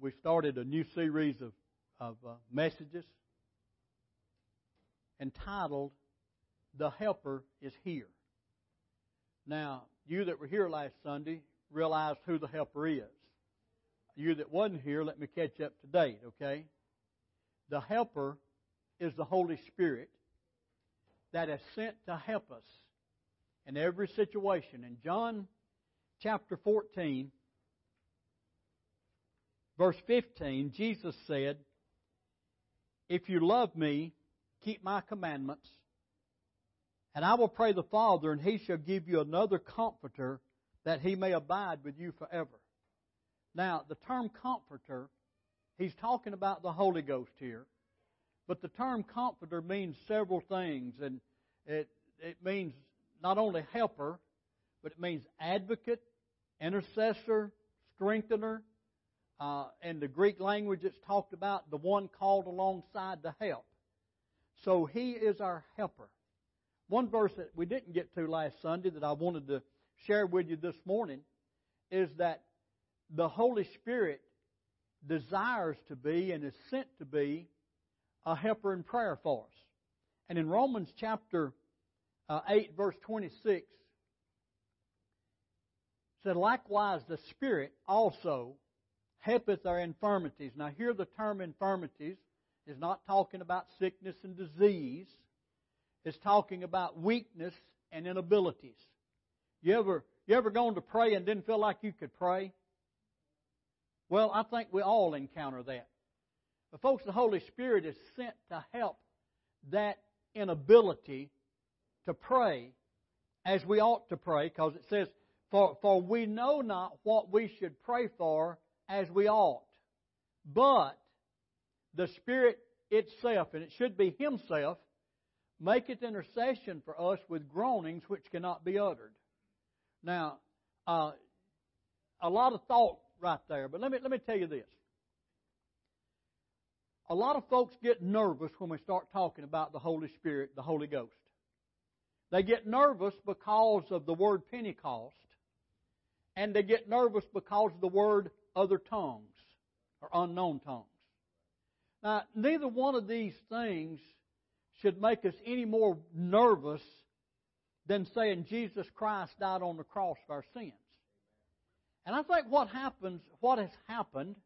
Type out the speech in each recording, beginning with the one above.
we started a new series of, of uh, messages entitled The Helper is Here. Now, you that were here last Sunday realized who the Helper is. You that wasn't here, let me catch up to date, okay? The Helper is the Holy Spirit that is sent to help us in every situation. In John chapter 14, verse 15, Jesus said, If you love me, keep my commandments, and I will pray the Father, and he shall give you another comforter that he may abide with you forever. Now, the term comforter, he's talking about the Holy Ghost here. But the term comforter means several things, and it, it means not only helper, but it means advocate, intercessor, strengthener. Uh, in the Greek language, it's talked about the one called alongside to help. So he is our helper. One verse that we didn't get to last Sunday that I wanted to share with you this morning is that the Holy Spirit desires to be and is sent to be a helper in prayer for us. And in Romans chapter uh, 8, verse 26, said, Likewise the Spirit also helpeth our infirmities. Now, here the term infirmities is not talking about sickness and disease, it's talking about weakness and inabilities. You ever, you ever gone to pray and didn't feel like you could pray? Well, I think we all encounter that. But, folks, the Holy Spirit is sent to help that inability to pray as we ought to pray, because it says, for, for we know not what we should pray for as we ought. But the Spirit itself, and it should be Himself, maketh intercession for us with groanings which cannot be uttered. Now, uh, a lot of thought right there, but let me, let me tell you this. A lot of folks get nervous when we start talking about the Holy Spirit, the Holy Ghost. They get nervous because of the word Pentecost, and they get nervous because of the word other tongues or unknown tongues. Now, neither one of these things should make us any more nervous than saying Jesus Christ died on the cross for our sins. And I think what happens, what has happened,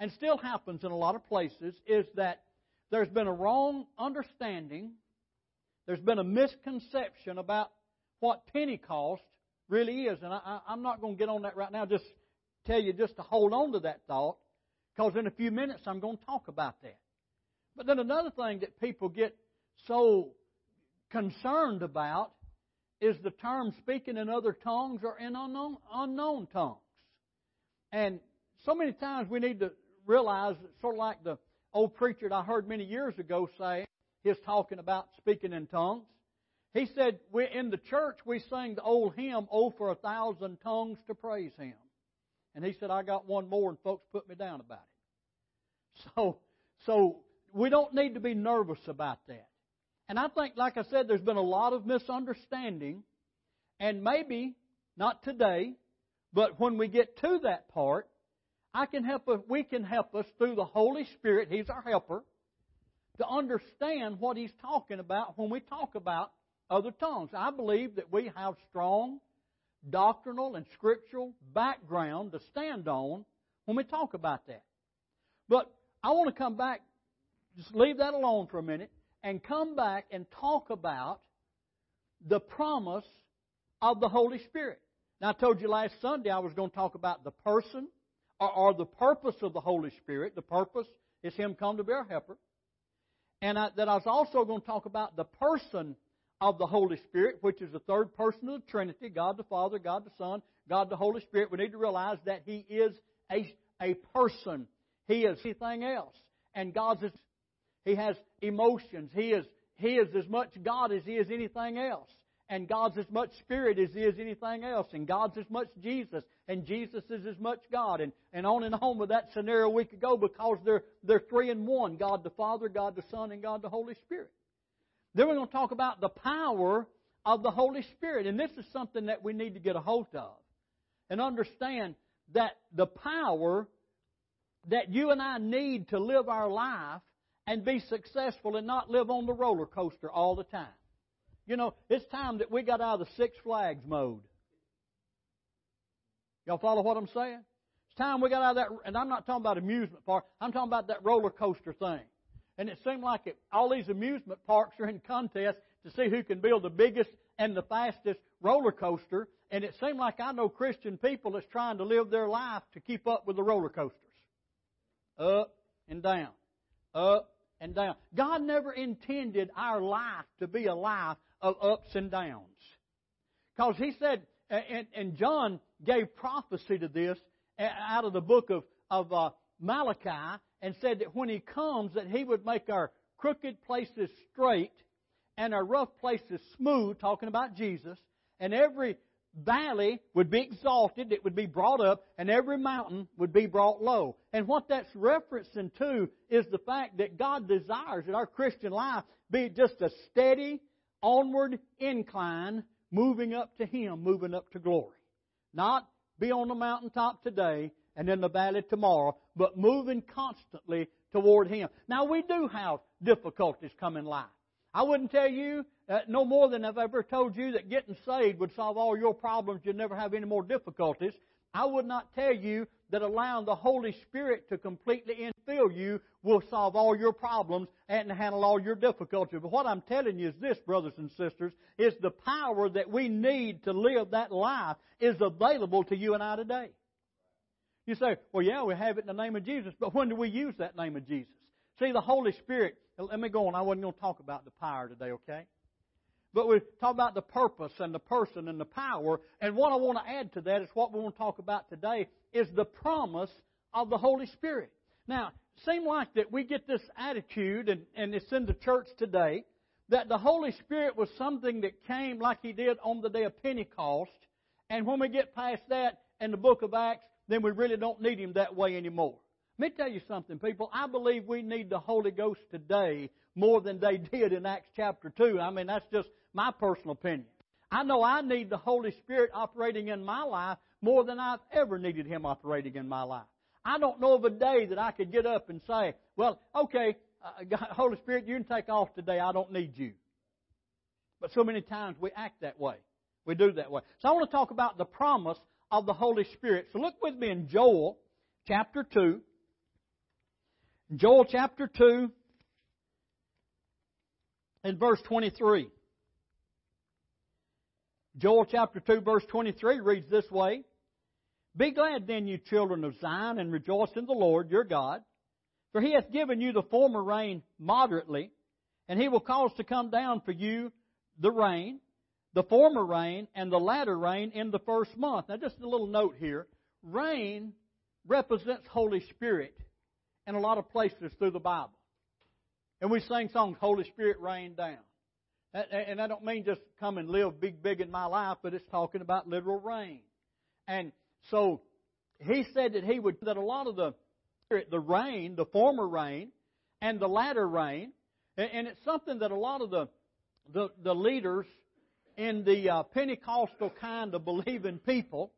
and still happens in a lot of places, is that there's been a wrong understanding, there's been a misconception about what Pentecost really is. And I, am not going to get on that right now, just tell you just to hold on to that thought, because in a few minutes I'm going to talk about that. But then another thing that people get so concerned about is the term speaking in other tongues or in unknown, unknown tongues. And so many times we need to realize, sort of like the old preacher that I heard many years ago say, he's talking about speaking in tongues. He said, we, in the church, we sing the old hymn, Oh, for a thousand tongues to praise Him. And he said, I got one more, and folks put me down about it. So, so we don't need to be nervous about that. And I think, like I said, there's been a lot of misunderstanding, and maybe not today, but when we get to that part, I can help us, we can help us through the Holy Spirit, He's our helper, to understand what He's talking about when we talk about other tongues. I believe that we have strong doctrinal and scriptural background to stand on when we talk about that. But I want to come back, just leave that alone for a minute, and come back and talk about the promise of the Holy Spirit. Now, I told you last Sunday I was going to talk about the person or, or the purpose of the Holy Spirit. The purpose is Him come to be our helper. And I, that I was also going to talk about the person of the Holy Spirit, which is the third person of the Trinity God the Father, God the Son, God the Holy Spirit. We need to realize that He is a, a person. He is anything else. And God's He has emotions. He is, he is as much God as He is anything else. And God's as much Spirit as He is anything else. And God's as much Jesus. And Jesus is as much God. And, and on and on with that scenario we could go because they're, they're three in one God the Father, God the Son, and God the Holy Spirit. Then we're going to talk about the power of the Holy Spirit. And this is something that we need to get a hold of and understand that the power that you and I need to live our life and be successful and not live on the roller coaster all the time. You know, it's time that we got out of the Six Flags mode. Y'all follow what I'm saying? It's time we got out of that, and I'm not talking about amusement park. I'm talking about that roller coaster thing. And it seemed like it, all these amusement parks are in contest to see who can build the biggest and the fastest roller coaster. And it seemed like I know Christian people that's trying to live their life to keep up with the roller coasters. Up and down. Up and down. God never intended our life to be a life of ups and downs. Because He said, and, and John gave prophecy to this out of the book of, of uh, Malachi and said that when He comes that He would make our crooked places straight and our rough places smooth, talking about Jesus, and every valley would be exalted, it would be brought up, and every mountain would be brought low. And what that's referencing to is the fact that God desires that our Christian life be just a steady, onward incline, moving up to Him, moving up to glory. Not be on the mountaintop today and in the valley tomorrow, but moving constantly toward Him. Now we do have difficulties come in life. I wouldn't tell you uh, no more than I've ever told you that getting saved would solve all your problems. You'd never have any more difficulties. I would not tell you that allowing the Holy Spirit to completely infill you will solve all your problems and handle all your difficulties. But what I'm telling you is this, brothers and sisters, is the power that we need to live that life is available to you and I today. You say, well, yeah, we have it in the name of Jesus, but when do we use that name of Jesus? See, the Holy Spirit, let me go on. I wasn't going to talk about the power today, okay? But we talk about the purpose and the person and the power. And what I want to add to that is what we want to talk about today is the promise of the Holy Spirit. Now, seem like that we get this attitude, and, and it's in the church today, that the Holy Spirit was something that came like He did on the day of Pentecost. And when we get past that in the book of Acts, then we really don't need Him that way anymore. Let me tell you something, people. I believe we need the Holy Ghost today more than they did in Acts chapter 2. I mean, that's just my personal opinion. I know I need the Holy Spirit operating in my life more than I've ever needed Him operating in my life. I don't know of a day that I could get up and say, well, okay, uh, God, Holy Spirit, you can take off today. I don't need you. But so many times we act that way. We do that way. So I want to talk about the promise of the Holy Spirit. So look with me in Joel chapter 2. Joel chapter 2 and verse 23. Joel chapter 2 verse 23 reads this way, Be glad then, you children of Zion, and rejoice in the Lord your God, for he hath given you the former rain moderately, and he will cause to come down for you the rain, the former rain, and the latter rain in the first month. Now just a little note here. Rain represents Holy Spirit in a lot of places through the Bible. And we sing songs, Holy Spirit rain down. And I don't mean just come and live big, big in my life, but it's talking about literal rain. And so he said that he would, that a lot of the, the rain, the former rain, and the latter rain, and it's something that a lot of the, the, the leaders in the uh, Pentecostal kind of believing people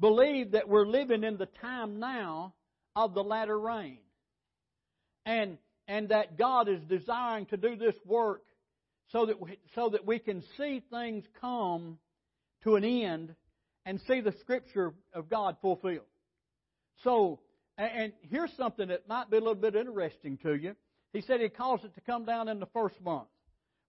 believe that we're living in the time now of the latter rain. And, and that God is desiring to do this work so that, we, so that we can see things come to an end and see the Scripture of God fulfilled. So, and here's something that might be a little bit interesting to you. He said he caused it to come down in the first month.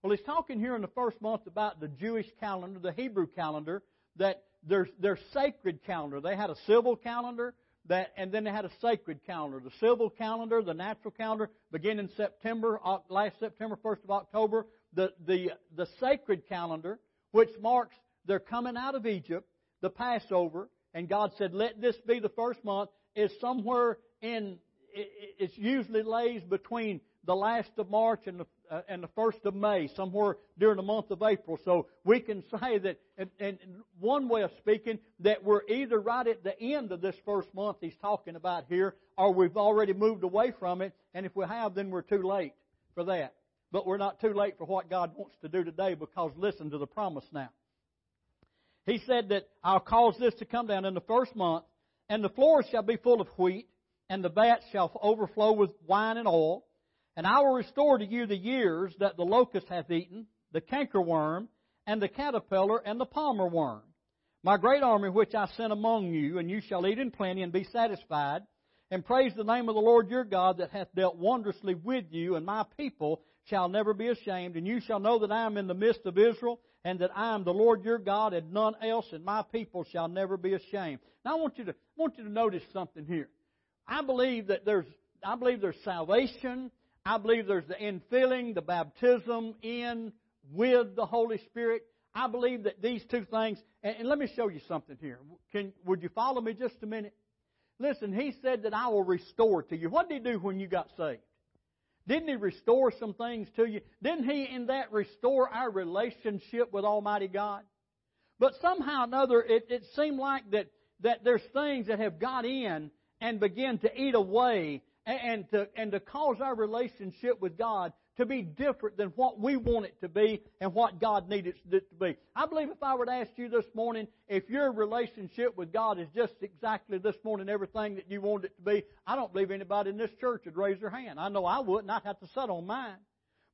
Well, he's talking here in the first month about the Jewish calendar, the Hebrew calendar, that their, their sacred calendar. They had a civil calendar, that, and then they had a sacred calendar. The civil calendar, the natural calendar, beginning September, last September, 1st of October. The, the, the sacred calendar, which marks their coming out of Egypt, the Passover, and God said, let this be the first month, is somewhere in, it usually lays between the last of March and the, uh, and the first of May, somewhere during the month of April. So we can say that, and, and one way of speaking, that we're either right at the end of this first month he's talking about here, or we've already moved away from it, and if we have, then we're too late for that. But we're not too late for what God wants to do today because listen to the promise now. He said that I'll cause this to come down in the first month, and the floors shall be full of wheat, and the vats shall overflow with wine and oil. And I will restore to you the years that the locust hath eaten, the cankerworm, and the caterpillar, and the palmer worm. My great army which I sent among you, and you shall eat in plenty and be satisfied, and praise the name of the Lord your God that hath dealt wondrously with you, and my people shall never be ashamed, and you shall know that I am in the midst of Israel, and that I am the Lord your God, and none else, and my people shall never be ashamed. Now I want you to I want you to notice something here. I believe that there's I believe there's salvation. I believe there's the infilling, the baptism in with the Holy Spirit. I believe that these two things, and, let me show you something here. Can, would you follow me just a minute? Listen, he said that I will restore to you. What did he do when you got saved? Didn't he restore some things to you? Didn't he in that restore our relationship with Almighty God? But somehow or another, it, it seemed like that, that there's things that have got in and begin to eat away and to, and to cause our relationship with God to be different than what we want it to be and what God needs it to be. I believe if I were to ask you this morning if your relationship with God is just exactly this morning everything that you want it to be, I don't believe anybody in this church would raise their hand. I know I wouldn't. I'd have to set on mine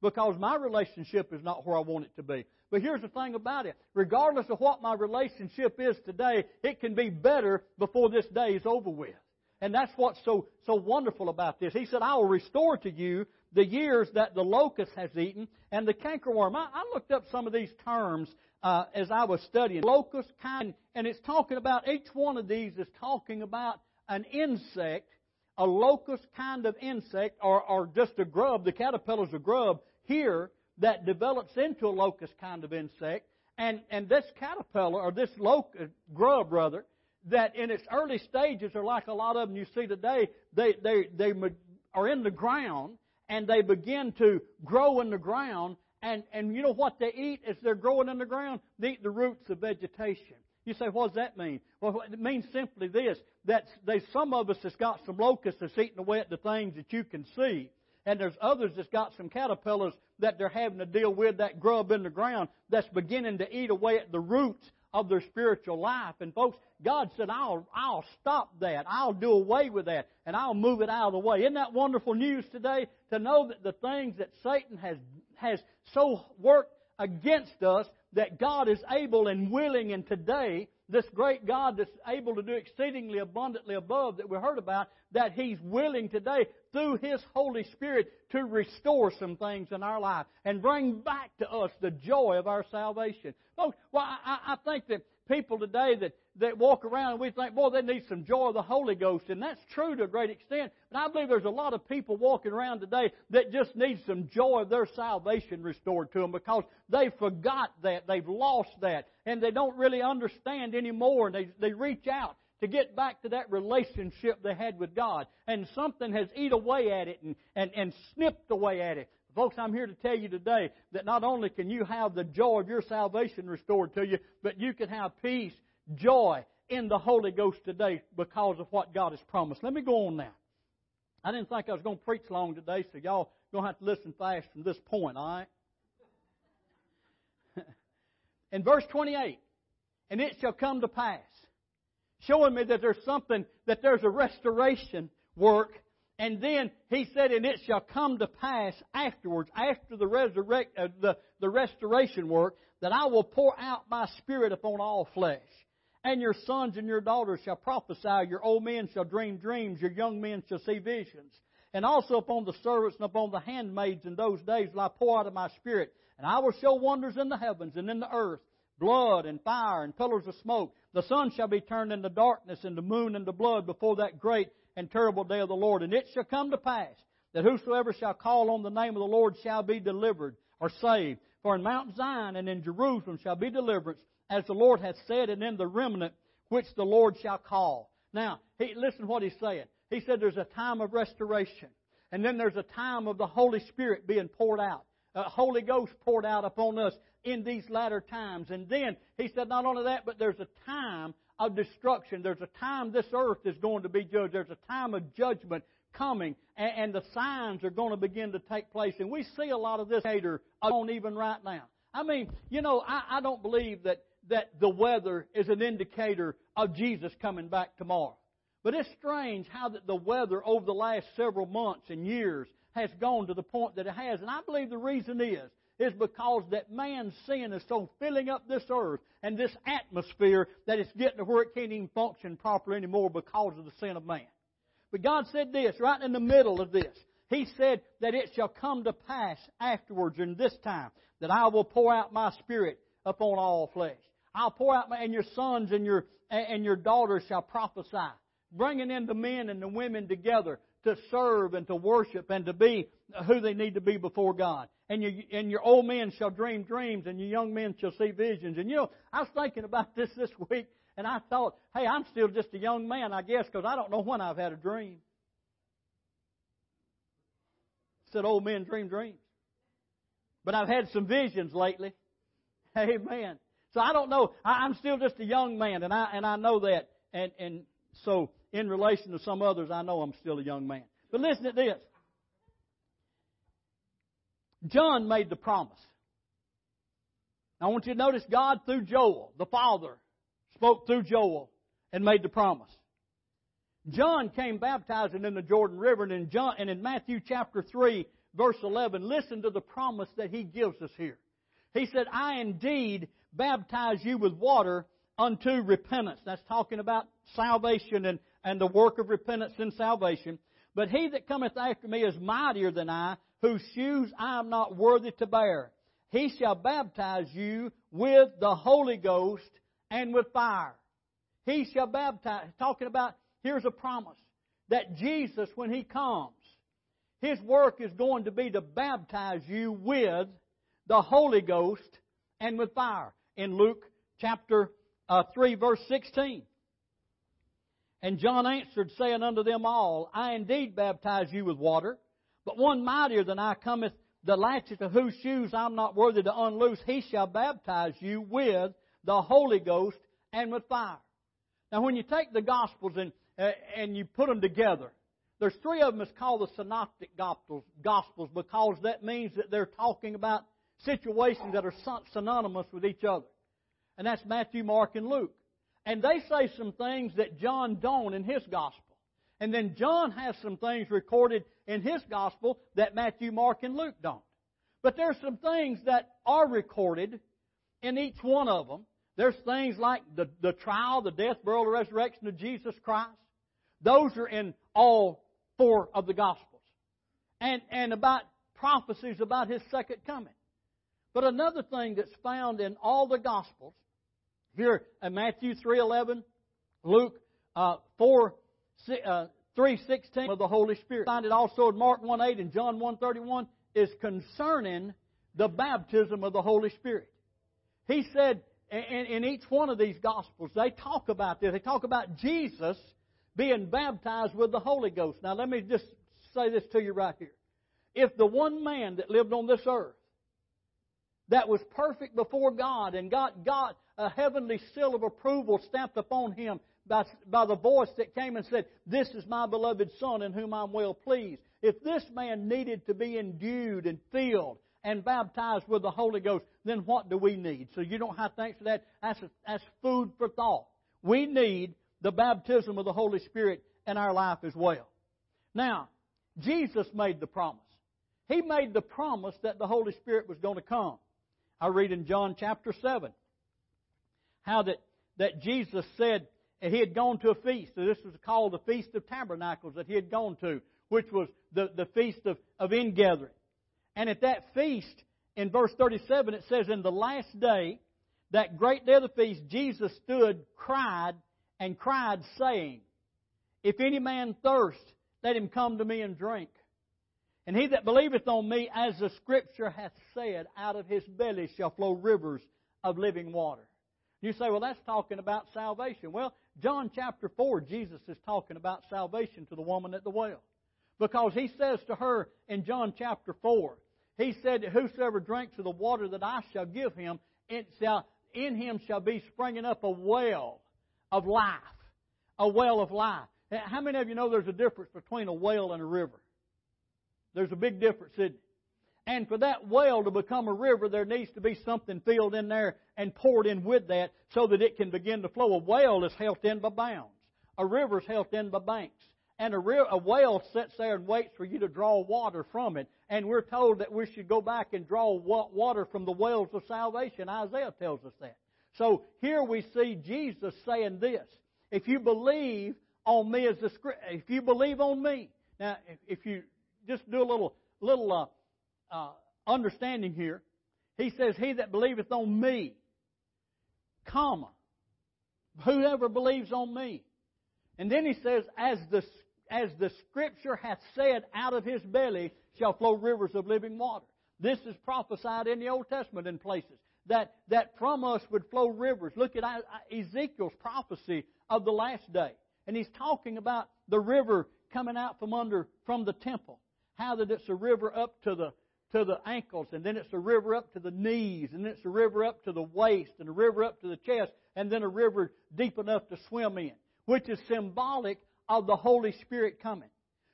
because my relationship is not where I want it to be. But here's the thing about it. Regardless of what my relationship is today, it can be better before this day is over with. And that's what's so, so wonderful about this. He said, I will restore to you the years that the locust has eaten and the cankerworm. I, I looked up some of these terms uh, as I was studying. Locust kind, and it's talking about, each one of these is talking about an insect, a locust kind of insect, or, or just a grub. The caterpillar's a grub here that develops into a locust kind of insect. And, and this caterpillar, or this locust, grub rather, that in its early stages are like a lot of them you see today. They, they, they are in the ground and they begin to grow in the ground. And, and you know what they eat as they're growing in the ground? They eat the roots of vegetation. You say, what does that mean? Well, it means simply this, that there's some of us that's got some locusts that's eating away at the things that you can see. And there's others that's got some caterpillars that they're having to deal with, that grub in the ground, that's beginning to eat away at the roots of their spiritual life. And folks, God said, I'll, I'll stop that. I'll do away with that. And I'll move it out of the way. Isn't that wonderful news today? To know that the things that Satan has, has so worked against us, that God is able and willing and today, this great God that's able to do exceedingly abundantly above that we heard about, that He's willing today through His Holy Spirit to restore some things in our life and bring back to us the joy of our salvation. Folks, well, I, I think that people today that, that walk around and we think, boy, they need some joy of the Holy Ghost. And that's true to a great extent. But I believe there's a lot of people walking around today that just need some joy of their salvation restored to them because they forgot that. They've lost that. And they don't really understand anymore. And they, they reach out to get back to that relationship they had with God. And something has eat away at it and, and, and snipped away at it. Folks, I'm here to tell you today that not only can you have the joy of your salvation restored to you, but you can have peace, joy in the Holy Ghost today because of what God has promised. Let me go on now. I didn't think I was going to preach long today, so y'all going to have to listen fast from this point, all right? in verse 28, and it shall come to pass, showing me that there's something, that there's a restoration work and then he said, and it shall come to pass afterwards, after the, resurrect, uh, the, the restoration work, that I will pour out my spirit upon all flesh. And your sons and your daughters shall prophesy, your old men shall dream dreams, your young men shall see visions. And also upon the servants and upon the handmaids in those days will I pour out of my spirit. And I will show wonders in the heavens and in the earth, blood and fire and pillars of smoke. The sun shall be turned into darkness and the moon into blood before that great and terrible day of the Lord. And it shall come to pass that whosoever shall call on the name of the Lord shall be delivered or saved. For in Mount Zion and in Jerusalem shall be deliverance, as the Lord hath said, and in the remnant which the Lord shall call. Now, he, listen to what he's saying. He said there's a time of restoration, and then there's a time of the Holy Spirit being poured out. A Holy Ghost poured out upon us in these latter times. And then he said not only that, but there's a time of destruction. There's a time this earth is going to be judged. There's a time of judgment coming, and, and the signs are going to begin to take place. And we see a lot of this hater on even right now. I mean, you know, I, I don't believe that, that the weather is an indicator of Jesus coming back tomorrow. But it's strange how that the weather over the last several months and years has gone to the point that it has. And I believe the reason is, is because that man's sin is so filling up this earth and this atmosphere that it's getting to where it can't even function properly anymore because of the sin of man. But God said this, right in the middle of this. He said that it shall come to pass afterwards in this time that I will pour out my spirit upon all flesh. I'll pour out my, and your sons and your, and your daughters shall prophesy. Bringing in the men and the women together to serve and to worship and to be who they need to be before God. And your, and your old men shall dream dreams and your young men shall see visions. And you know, I was thinking about this this week and I thought, hey, I'm still just a young man, I guess, because I don't know when I've had a dream. Said old men dream dreams. But I've had some visions lately. Amen. So I don't know. I, I'm still just a young man, and I and I know that. And and so in relation to some others, I know I'm still a young man. But listen to this. John made the promise. I want you to notice God through Joel, the father, spoke through Joel and made the promise. John came baptizing in the Jordan River, and in, John, and in Matthew chapter 3, verse 11, listen to the promise that he gives us here. He said, I indeed baptize you with water unto repentance. That's talking about salvation and, and the work of repentance and salvation. But he that cometh after me is mightier than I, whose shoes I am not worthy to bear. He shall baptize you with the Holy Ghost and with fire. He shall baptize. Talking about, here's a promise that Jesus, when He comes, His work is going to be to baptize you with the Holy Ghost and with fire. In Luke chapter uh, 3, verse 16. And John answered, saying unto them all, I indeed baptize you with water, but one mightier than I cometh, the latchet of whose shoes I'm not worthy to unloose. He shall baptize you with the Holy Ghost, and with fire. Now, when you take the Gospels and, uh, and you put them together, there's three of them that's called the Synoptic Gospels, Gospels because that means that they're talking about situations that are synonymous with each other. And that's Matthew, Mark, and Luke. And they say some things that John don't in his Gospel. And then John has some things recorded in his Gospel that Matthew, Mark, and Luke don't. But there's some things that are recorded in each one of them there's things like the, the trial, the death, burial, and resurrection of Jesus Christ. Those are in all four of the Gospels. And, and about prophecies about His second coming. But another thing that's found in all the Gospels, here in Matthew 3.11, Luke uh, 4, uh, 3.16 of the Holy Spirit. Find it also in Mark 1.8 and John 1.31 is concerning the baptism of the Holy Spirit. He said, and in each one of these Gospels, they talk about this. They talk about Jesus being baptized with the Holy Ghost. Now, let me just say this to you right here. If the one man that lived on this earth that was perfect before God and got, got a heavenly seal of approval stamped upon him by, by the voice that came and said, This is my beloved Son in whom I'm well pleased. If this man needed to be endued and filled and baptized with the Holy Ghost, then what do we need? So you don't have to answer that. That's, a, that's food for thought. We need the baptism of the Holy Spirit in our life as well. Now, Jesus made the promise. He made the promise that the Holy Spirit was going to come. I read in John chapter 7 how that, that Jesus said he had gone to a feast. So this was called the Feast of Tabernacles that he had gone to, which was the, the Feast of, of Ingathering. And at that feast, in verse 37, it says, In the last day, that great day of the feast, Jesus stood, cried, and cried, saying, If any man thirst, let him come to me and drink. And he that believeth on me, as the Scripture hath said, out of his belly shall flow rivers of living water. You say, well, that's talking about salvation. Well, John chapter 4, Jesus is talking about salvation to the woman at the well. Because he says to her in John chapter 4, he said, Whosoever drinks of the water that I shall give him, it shall, in him shall be springing up a well of life. A well of life. How many of you know there's a difference between a well and a river? There's a big difference, isn't it? And for that well to become a river, there needs to be something filled in there and poured in with that so that it can begin to flow. A well is held in by bounds. a river is held in by banks. And a, a well sits there and waits for you to draw water from it. And we're told that we should go back and draw water from the wells of salvation. Isaiah tells us that. So here we see Jesus saying this. If you believe on me as the if you believe on me. Now, if you just do a little, little, uh, uh, understanding here, he says, He that believeth on me, comma, whoever believes on me. And then he says, as the, as the scripture hath said, out of his belly shall flow rivers of living water. This is prophesied in the Old Testament in places. That, that from us would flow rivers. Look at uh, uh, Ezekiel's prophecy of the last day. And he's talking about the river coming out from under, from the temple. How that it's a river up to the, to the ankles, and then it's a river up to the knees, and then it's a river up to the waist, and a river up to the chest, and then a river deep enough to swim in, which is symbolic of the Holy Spirit coming.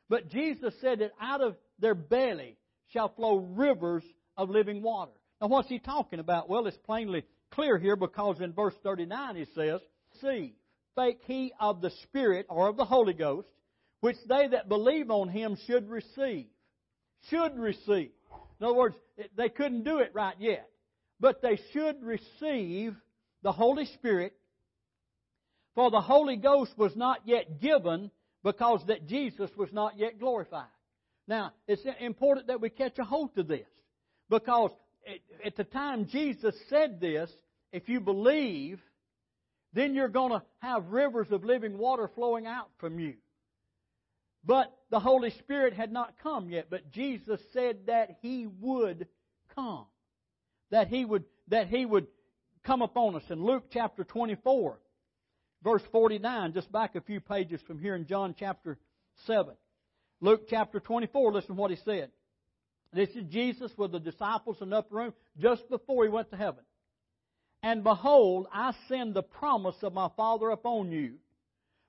But Jesus said that out of their belly shall flow rivers of living water. Now, what's he talking about? Well, it's plainly clear here because in verse 39 he says, See, spake he of the Spirit or of the Holy Ghost, which they that believe on him should receive. Should receive. In other words, they couldn't do it right yet. But they should receive the Holy Spirit, for the Holy Ghost was not yet given because that Jesus was not yet glorified. Now, it's important that we catch a hold to this because at the time Jesus said this, if you believe, then you're going to have rivers of living water flowing out from you. But the Holy Spirit had not come yet, but Jesus said that He would come. That He would, that He would come upon us. In Luke chapter 24, verse 49, just back a few pages from here in John chapter 7. Luke chapter 24, listen to what He said. This is Jesus with the disciples in the upper room just before He went to heaven. And behold, I send the promise of my Father upon you.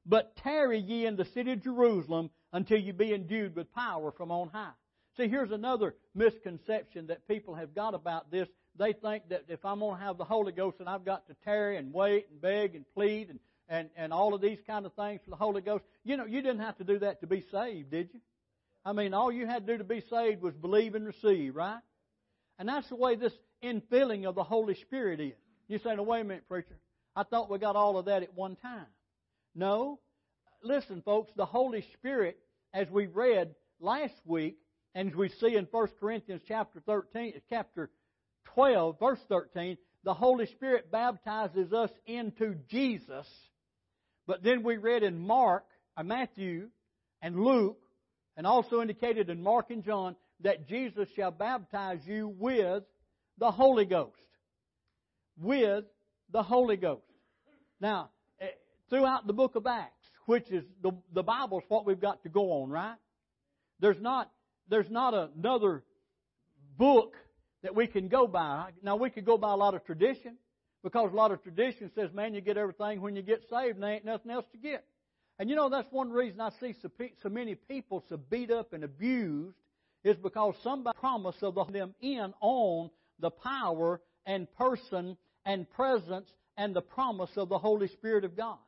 But tarry ye in the city of Jerusalem until you be endued with power from on high. See, here's another misconception that people have got about this. They think that if I'm going to have the Holy Ghost, then I've got to tarry and wait and beg and plead and, and, and all of these kind of things for the Holy Ghost. You know, you didn't have to do that to be saved, did you? I mean, all you had to do to be saved was believe and receive, right? And that's the way this infilling of the Holy Spirit is. You say, no, wait a minute, preacher. I thought we got all of that at one time. No. Listen, folks, the Holy Spirit, as we read last week, and as we see in 1 Corinthians chapter 13, chapter 12, verse 13, the Holy Spirit baptizes us into Jesus. But then we read in Mark, uh, Matthew, and Luke, and also indicated in Mark and John, that Jesus shall baptize you with the Holy Ghost. With the Holy Ghost. Now, throughout the book of Acts, which is the, the is what we've got to go on, right? There's not, there's not another book that we can go by. Now, we could go by a lot of tradition because a lot of tradition says, man, you get everything when you get saved and there ain't nothing else to get. And you know, that's one reason I see so, so many people so beat up and abused is because somebody promised of them in on the power and person and presence and the promise of the Holy Spirit of God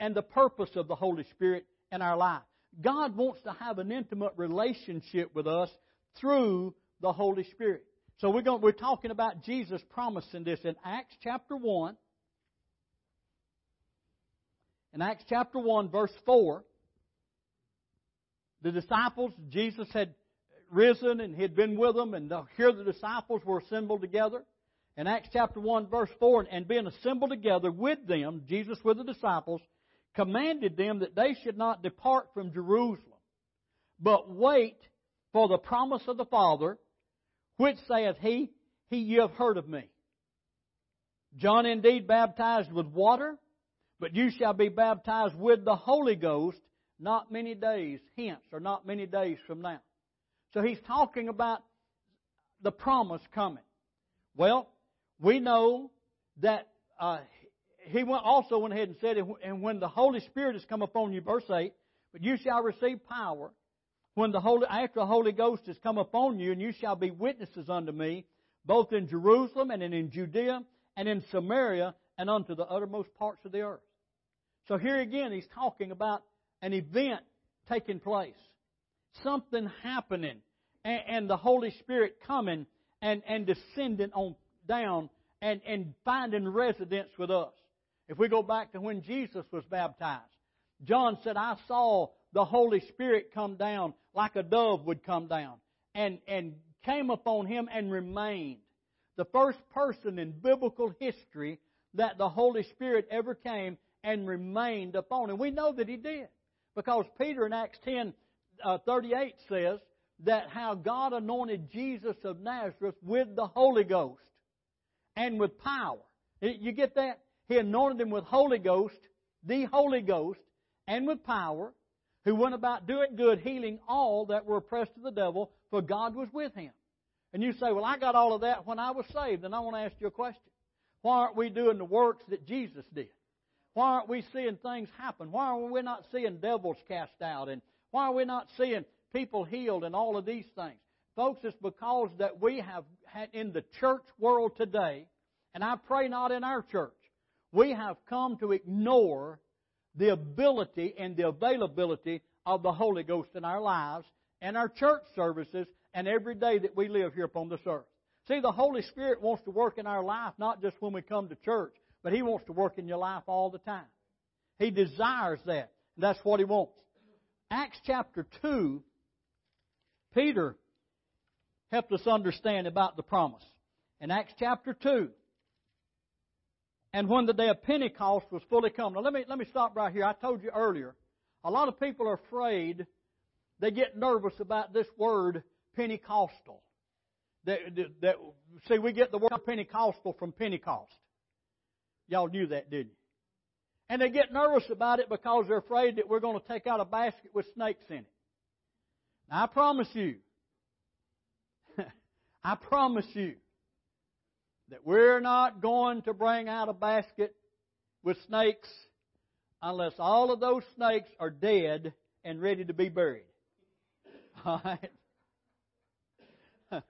and the purpose of the Holy Spirit in our life. God wants to have an intimate relationship with us through the Holy Spirit. So we're going, we're talking about Jesus promising this in Acts chapter 1. In Acts chapter 1, verse 4, the disciples, Jesus had risen and he had been with them, and here the disciples were assembled together. In Acts chapter 1, verse 4, and being assembled together with them, Jesus with the disciples, commanded them that they should not depart from Jerusalem, but wait for the promise of the Father, which saith he, He ye have heard of me. John indeed baptized with water, but you shall be baptized with the Holy Ghost not many days hence, or not many days from now. So he's talking about the promise coming. Well, we know that uh, he went, also went ahead and said, and when the Holy Spirit has come upon you, verse 8, but you shall receive power when the Holy, after the Holy Ghost has come upon you, and you shall be witnesses unto me, both in Jerusalem and in Judea and in Samaria and unto the uttermost parts of the earth. So here again, he's talking about an event taking place, something happening, and, and the Holy Spirit coming and, and descending on down and, and finding residence with us. If we go back to when Jesus was baptized, John said, I saw the Holy Spirit come down like a dove would come down and, and came upon him and remained. The first person in biblical history that the Holy Spirit ever came and remained upon. And we know that he did. Because Peter in Acts 10 uh, 38 says that how God anointed Jesus of Nazareth with the Holy Ghost and with power. You get that? He anointed him with Holy Ghost, the Holy Ghost, and with power, who went about doing good, healing all that were oppressed of the devil, for God was with him. And you say, Well, I got all of that when I was saved. And I want to ask you a question. Why aren't we doing the works that Jesus did? Why aren't we seeing things happen? Why are we not seeing devils cast out? And why are we not seeing people healed and all of these things? Folks, it's because that we have had in the church world today, and I pray not in our church, we have come to ignore the ability and the availability of the Holy Ghost in our lives and our church services and every day that we live here upon this earth. See, the Holy Spirit wants to work in our life not just when we come to church, but He wants to work in your life all the time. He desires that. That's what He wants. Acts chapter 2, Peter helped us understand about the promise. In Acts chapter 2, and when the day of Pentecost was fully come. Now let me, let me stop right here. I told you earlier, a lot of people are afraid, they get nervous about this word Pentecostal. That, that, that, see, we get the word Pentecostal from Pentecost. Y'all knew that, didn't you? And they get nervous about it because they're afraid that we're going to take out a basket with snakes in it. Now, I promise you, I promise you, that we're not going to bring out a basket with snakes unless all of those snakes are dead and ready to be buried. All right?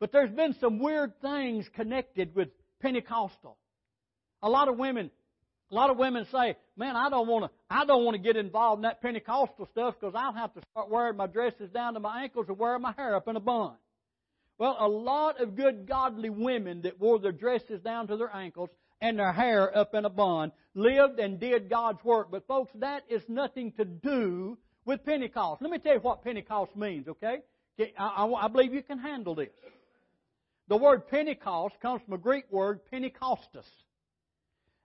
but there's been some weird things connected with Pentecostal. A lot of women, a lot of women say, "Man, I don't want to. I don't want to get involved in that Pentecostal stuff because I'll have to start wearing my dresses down to my ankles or wearing my hair up in a bun." Well, a lot of good godly women that wore their dresses down to their ankles and their hair up in a bun lived and did God's work. But folks, that is nothing to do with Pentecost. Let me tell you what Pentecost means, okay? I, I, believe you can handle this. The word Pentecost comes from a Greek word, Pentecostus.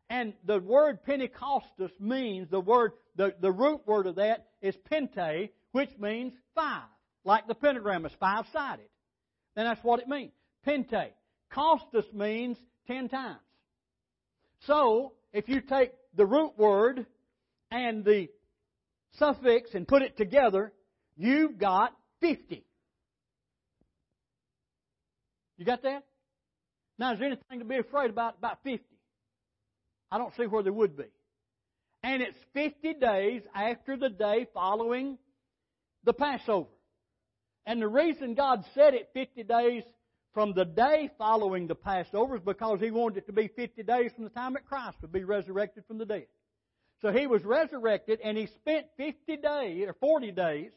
And the word Pentecostus means the word, the, the root word of that is pente, which means five. Like the pentagram is five sided. Then that's what it means. Pente. Costus means ten times. So, if you take the root word and the suffix and put it together, you've got 50. You got that? Now, is there anything to be afraid about about 50? I don't see where there would be. And it's 50 days after the day following the Passover. And the reason God said it 50 days from the day following the Passover is because He wanted it to be 50 days from the time that Christ would be resurrected from the dead. So He was resurrected and He spent 50 days, or 40 days,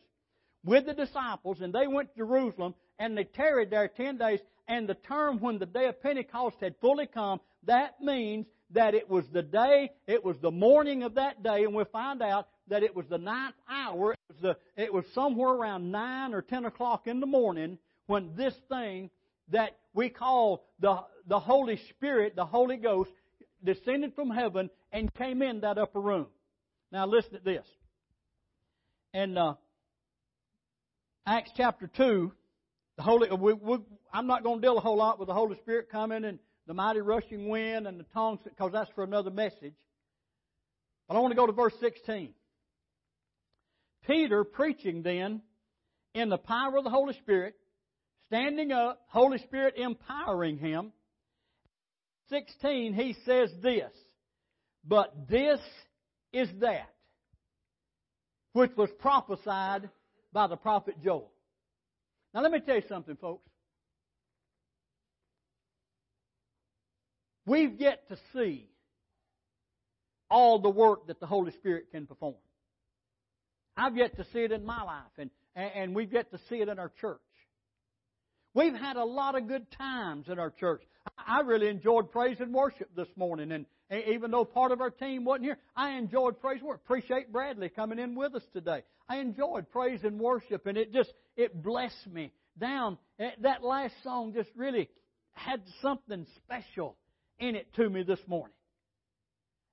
with the disciples, and they went to Jerusalem, and they tarried there 10 days, and the term when the day of Pentecost had fully come, that means that it was the day, it was the morning of that day, and we'll find out that it was the ninth hour. It was, the, it was somewhere around 9 or 10 o'clock in the morning when this thing that we call the, the Holy Spirit, the Holy Ghost, descended from heaven and came in that upper room. Now listen to this. In uh, Acts chapter 2, the Holy, we, we, I'm not going to deal a whole lot with the Holy Spirit coming and the mighty rushing wind and the tongues, because that's for another message. But I want to go to verse 16. Peter preaching then in the power of the Holy Spirit, standing up, Holy Spirit empowering him. 16, he says this, but this is that which was prophesied by the prophet Joel. Now let me tell you something, folks. We've yet to see all the work that the Holy Spirit can perform. I've yet to see it in my life, and, and we've yet to see it in our church. We've had a lot of good times in our church. I really enjoyed praise and worship this morning, and even though part of our team wasn't here, I enjoyed praise and worship. Appreciate Bradley coming in with us today. I enjoyed praise and worship, and it just it blessed me. Down eh, that last song just really had something special in it to me this morning.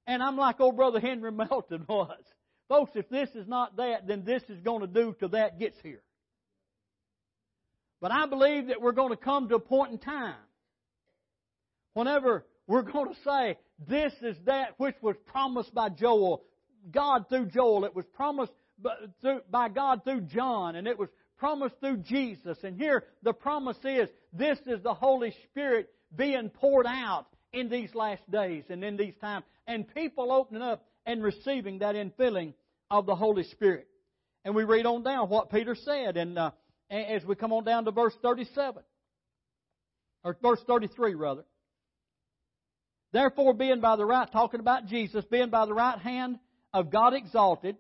And I'm like old brother Henry Melton was. Folks, if this is not that, then this is going to do till that gets here. But I believe that we're going to come to a point in time whenever we're going to say, this is that which was promised by Joel, God through Joel. It was promised by God through John, and it was promised through Jesus. And here the promise is, this is the Holy Spirit being poured out in these last days and in these times. And people opening up and receiving that infilling of the Holy Spirit. And we read on down what Peter said, and uh, as we come on down to verse 37, or verse 33 rather. Therefore, being by the right, talking about Jesus, being by the right hand of God exalted,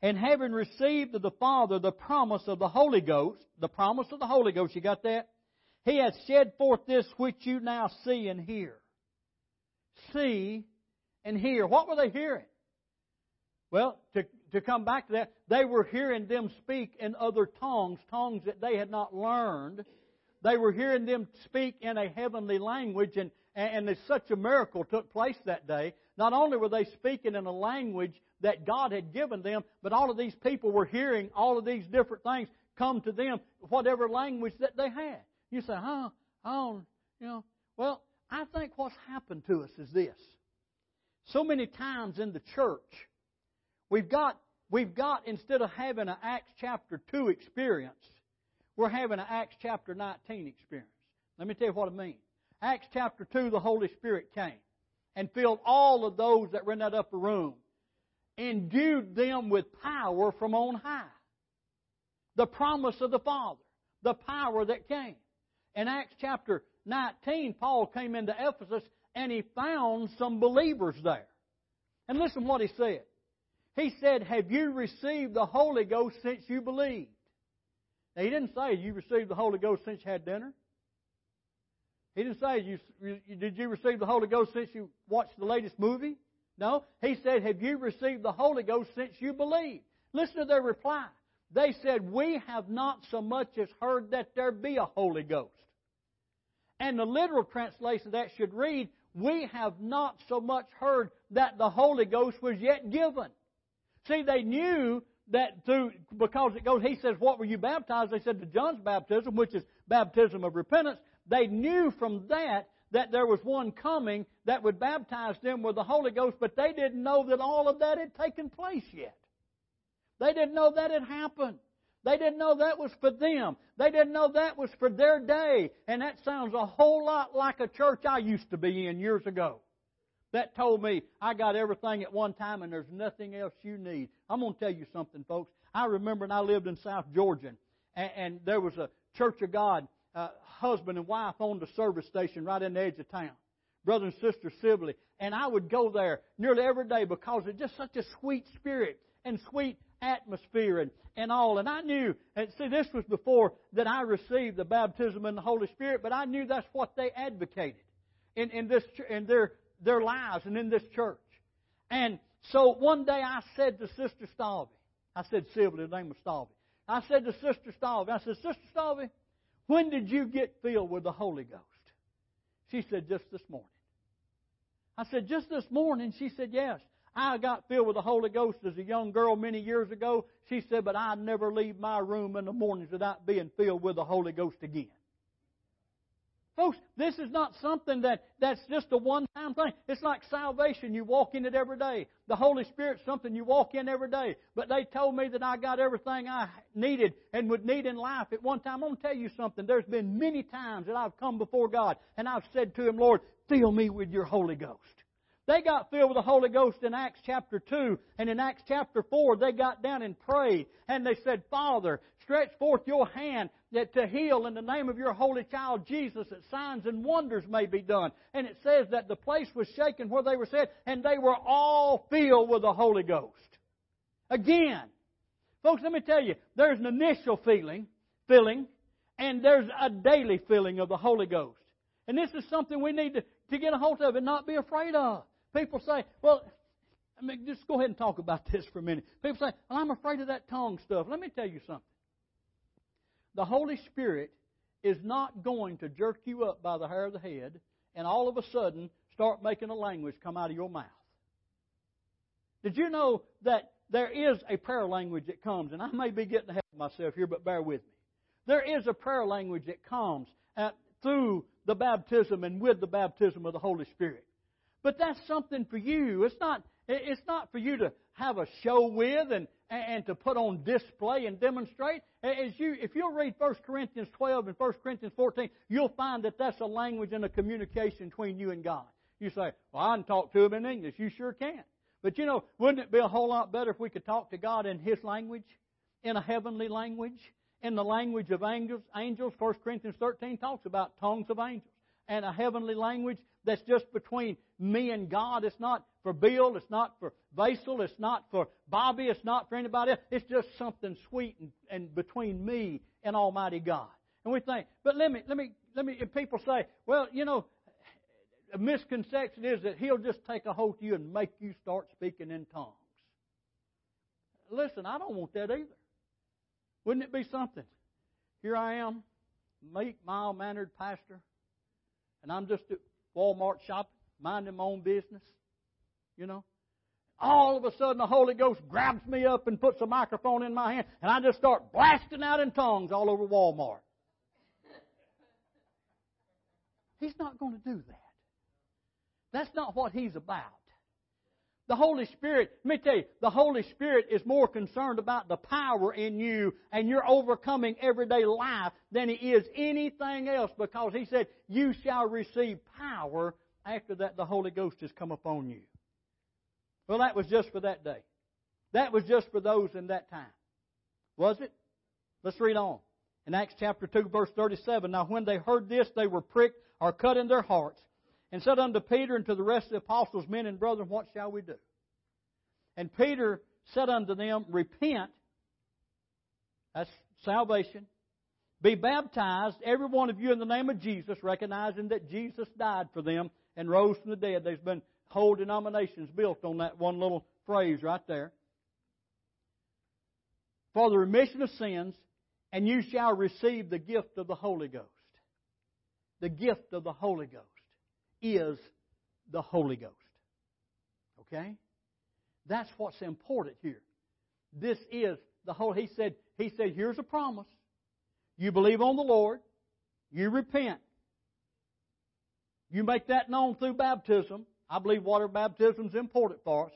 and having received of the Father the promise of the Holy Ghost, the promise of the Holy Ghost, you got that? He hath shed forth this which you now see and hear. See and hear. What were they hearing? Well, to, to come back to that, they were hearing them speak in other tongues, tongues that they had not learned. They were hearing them speak in a heavenly language, and, and, and such a miracle took place that day. Not only were they speaking in a language that God had given them, but all of these people were hearing all of these different things come to them, whatever language that they had. You say, huh? I don't, you know. Well, I think what's happened to us is this. So many times in the church, we've got, we've got, instead of having an Acts chapter 2 experience, we're having an Acts chapter 19 experience. Let me tell you what I mean. Acts chapter 2, the Holy Spirit came and filled all of those that were in that upper room endued them with power from on high. The promise of the Father, the power that came. In Acts chapter 19, Paul came into Ephesus and he found some believers there. And listen what he said. He said, Have you received the Holy Ghost since you believed? Now, he didn't say you received the Holy Ghost since you had dinner. He didn't say, you, Did you receive the Holy Ghost since you watched the latest movie? No, he said, Have you received the Holy Ghost since you believed? Listen to their reply. They said, We have not so much as heard that there be a Holy Ghost. And the literal translation that should read, We have not so much heard that the Holy Ghost was yet given. See, they knew that through, because it goes, he says, What were you baptized? They said, To John's baptism, which is baptism of repentance. They knew from that that there was one coming that would baptize them with the Holy Ghost, but they didn't know that all of that had taken place yet. They didn't know that had happened. They didn't know that was for them. They didn't know that was for their day. And that sounds a whole lot like a church I used to be in years ago. That told me I got everything at one time and there's nothing else you need. I'm going to tell you something, folks. I remember when I lived in South Georgia and, and there was a Church of God uh, husband and wife owned a service station right in the edge of town. Brother and sister Sibley. And I would go there nearly every day because it's just such a sweet spirit and sweet atmosphere and, and all. And I knew, and see, this was before that I received the baptism in the Holy Spirit, but I knew that's what they advocated in, in, this, in their, their lives and in this church. And so one day I said to Sister Stalvey, I said Sibley, the name was Stalvey. I said to Sister Stalvey, I said, Sister Stalvey, when did you get filled with the Holy Ghost? She said, Just this morning. I said, Just this morning? She said, Yes. I got filled with the Holy Ghost as a young girl many years ago. She said, But I never leave my room in the mornings without being filled with the Holy Ghost again. Folks, this is not something that, that's just a one time thing. It's like salvation. You walk in it every day. The Holy Spirit's something you walk in every day. But they told me that I got everything I needed and would need in life at one time. I'm going to tell you something. There's been many times that I've come before God and I've said to Him, Lord, fill me with your Holy Ghost. They got filled with the Holy Ghost in Acts chapter 2, and in Acts chapter 4, they got down and prayed, and they said, Father, stretch forth your hand that to heal in the name of your holy child Jesus, that signs and wonders may be done. And it says that the place was shaken where they were set, and they were all filled with the Holy Ghost. Again, folks, let me tell you, there's an initial feeling, feeling, and there's a daily feeling of the Holy Ghost. And this is something we need to, to get a hold of and not be afraid of. People say, well, I mean, just go ahead and talk about this for a minute. People say, well, I'm afraid of that tongue stuff. Let me tell you something. The Holy Spirit is not going to jerk you up by the hair of the head and all of a sudden start making a language come out of your mouth. Did you know that there is a prayer language that comes, and I may be getting ahead of myself here, but bear with me. There is a prayer language that comes at, through the baptism and with the baptism of the Holy Spirit. But that's something for you. It's not, it's not for you to have a show with and, and to put on display and demonstrate. As you, if you'll read 1 Corinthians 12 and 1 Corinthians 14, you'll find that that's a language and a communication between you and God. You say, well, I can talk to him in English. You sure can. But you know, wouldn't it be a whole lot better if we could talk to God in His language, in a heavenly language, in the language of angels? Angels, 1 Corinthians 13 talks about tongues of angels. And a heavenly language that's just between me and God. It's not for Bill. It's not for Basil. It's not for Bobby. It's not for anybody else. It's just something sweet and, and between me and Almighty God. And we think, but let me, let me, let me, if people say, well, you know, a misconception is that he'll just take a hold of you and make you start speaking in tongues. Listen, I don't want that either. Wouldn't it be something? Here I am, meek, mild mannered pastor, and I'm just Walmart shopping, minding my own business, you know. All of a sudden, the Holy Ghost grabs me up and puts a microphone in my hand, and I just start blasting out in tongues all over Walmart. He's not going to do that. That's not what he's about. The Holy Spirit, let me tell you, the Holy Spirit is more concerned about the power in you and your overcoming everyday life than he is anything else because he said, You shall receive power after that the Holy Ghost has come upon you. Well, that was just for that day. That was just for those in that time. Was it? Let's read on. In Acts chapter 2, verse 37, Now when they heard this, they were pricked or cut in their hearts and said unto Peter and to the rest of the apostles, Men and brethren, what shall we do? And Peter said unto them, Repent, that's salvation, be baptized, every one of you, in the name of Jesus, recognizing that Jesus died for them and rose from the dead. There's been whole denominations built on that one little phrase right there. For the remission of sins, and you shall receive the gift of the Holy Ghost. The gift of the Holy Ghost is the Holy Ghost. Okay? That's what's important here. This is the whole he said he said here's a promise. You believe on the Lord, you repent. You make that known through baptism. I believe water baptism is important for us.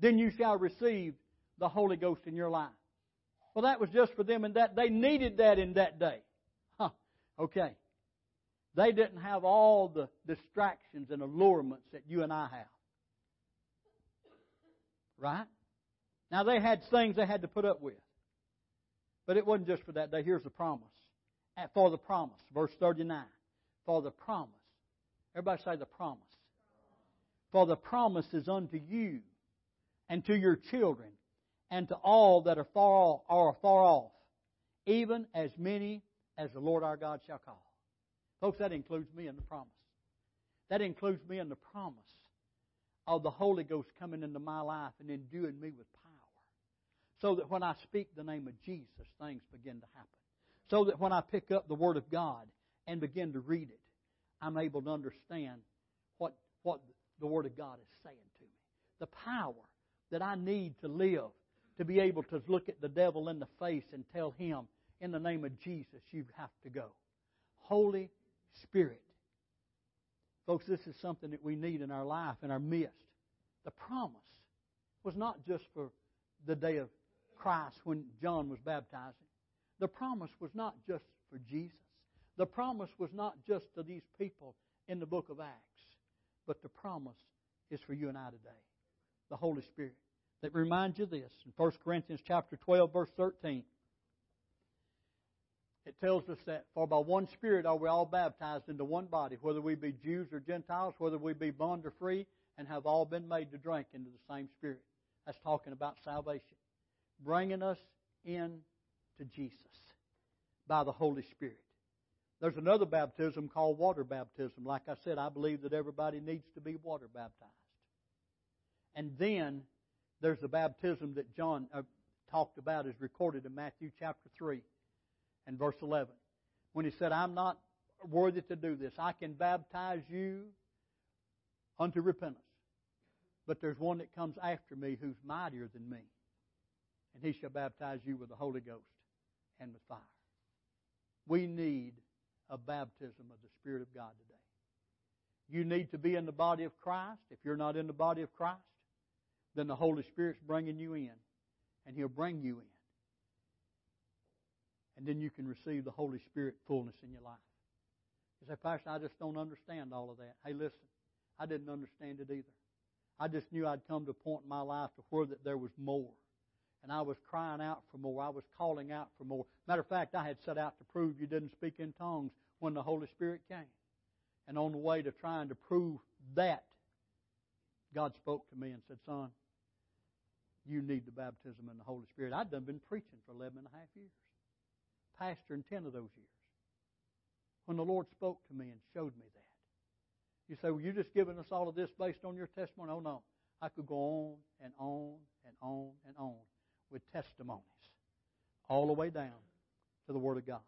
Then you shall receive the Holy Ghost in your life. Well, that was just for them in that they needed that in that day. Huh. Okay. They didn't have all the distractions and allurements that you and I have. Right? Now, they had things they had to put up with. But it wasn't just for that day. Here's the promise. For the promise. Verse 39. For the promise. Everybody say the promise. For the promise is unto you and to your children and to all that are far off, are far off, even as many as the Lord our God shall call. Folks, that includes me in the promise. That includes me in the promise of the Holy Ghost coming into my life and enduing me with power. So that when I speak the name of Jesus, things begin to happen. So that when I pick up the Word of God and begin to read it, I'm able to understand what, what the Word of God is saying to me. The power that I need to live to be able to look at the devil in the face and tell him, in the name of Jesus, you have to go. Holy Spirit. Folks, this is something that we need in our life, in our midst. The promise was not just for the day of Christ when John was baptizing. The promise was not just for Jesus. The promise was not just to these people in the book of Acts, but the promise is for you and I today. The Holy Spirit. That reminds you this in 1 Corinthians chapter 12, verse 13. It tells us that for by one Spirit are we all baptized into one body, whether we be Jews or Gentiles, whether we be bond or free, and have all been made to drink into the same Spirit. That's talking about salvation. Bringing us in to Jesus by the Holy Spirit. There's another baptism called water baptism. Like I said, I believe that everybody needs to be water baptized. And then there's the baptism that John uh, talked about, is recorded in Matthew chapter 3 and verse 11. When he said, I'm not worthy to do this. I can baptize you unto repentance. But there's one that comes after me who's mightier than me. And he shall baptize you with the Holy Ghost and with fire. We need a baptism of the Spirit of God today. You need to be in the body of Christ. If you're not in the body of Christ, then the Holy Spirit's bringing you in, and He'll bring you in. And then you can receive the Holy Spirit fullness in your life. You say, Pastor, I just don't understand all of that. Hey, listen, I didn't understand it either. I just knew I'd come to a point in my life to where that there was more. And I was crying out for more. I was calling out for more. Matter of fact, I had set out to prove you didn't speak in tongues when the Holy Spirit came. And on the way to trying to prove that, God spoke to me and said, Son, you need the baptism in the Holy Spirit. I'd done been preaching for 11 and a half years, pastor in 10 of those years. When the Lord spoke to me and showed me that, you say, Well, you're just giving us all of this based on your testimony. Oh, no. I could go on and on and on and on with testimonies all the way down to the Word of God.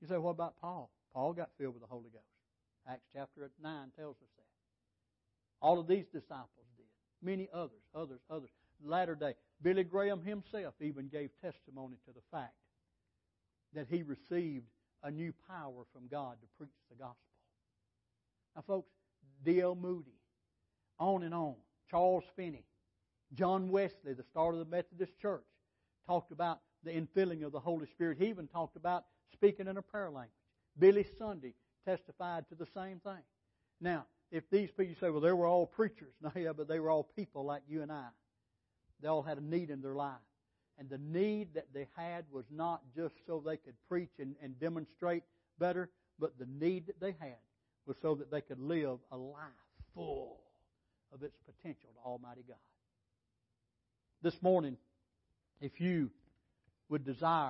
You say, What about Paul? Paul got filled with the Holy Ghost. Acts chapter 9 tells us that. All of these disciples did. Many others, others, others. Latter day, Billy Graham himself even gave testimony to the fact that he received a new power from God to preach the gospel. Now, folks, D.L. Moody, on and on. Charles Finney, John Wesley, the start of the Methodist Church, talked about the infilling of the Holy Spirit. He even talked about speaking in a prayer language. Billy Sunday testified to the same thing. Now, if these people say, well, they were all preachers. No, yeah, but they were all people like you and I. They all had a need in their life. And the need that they had was not just so they could preach and, and demonstrate better, but the need that they had was so that they could live a life full of its potential to Almighty God. This morning, if you would desire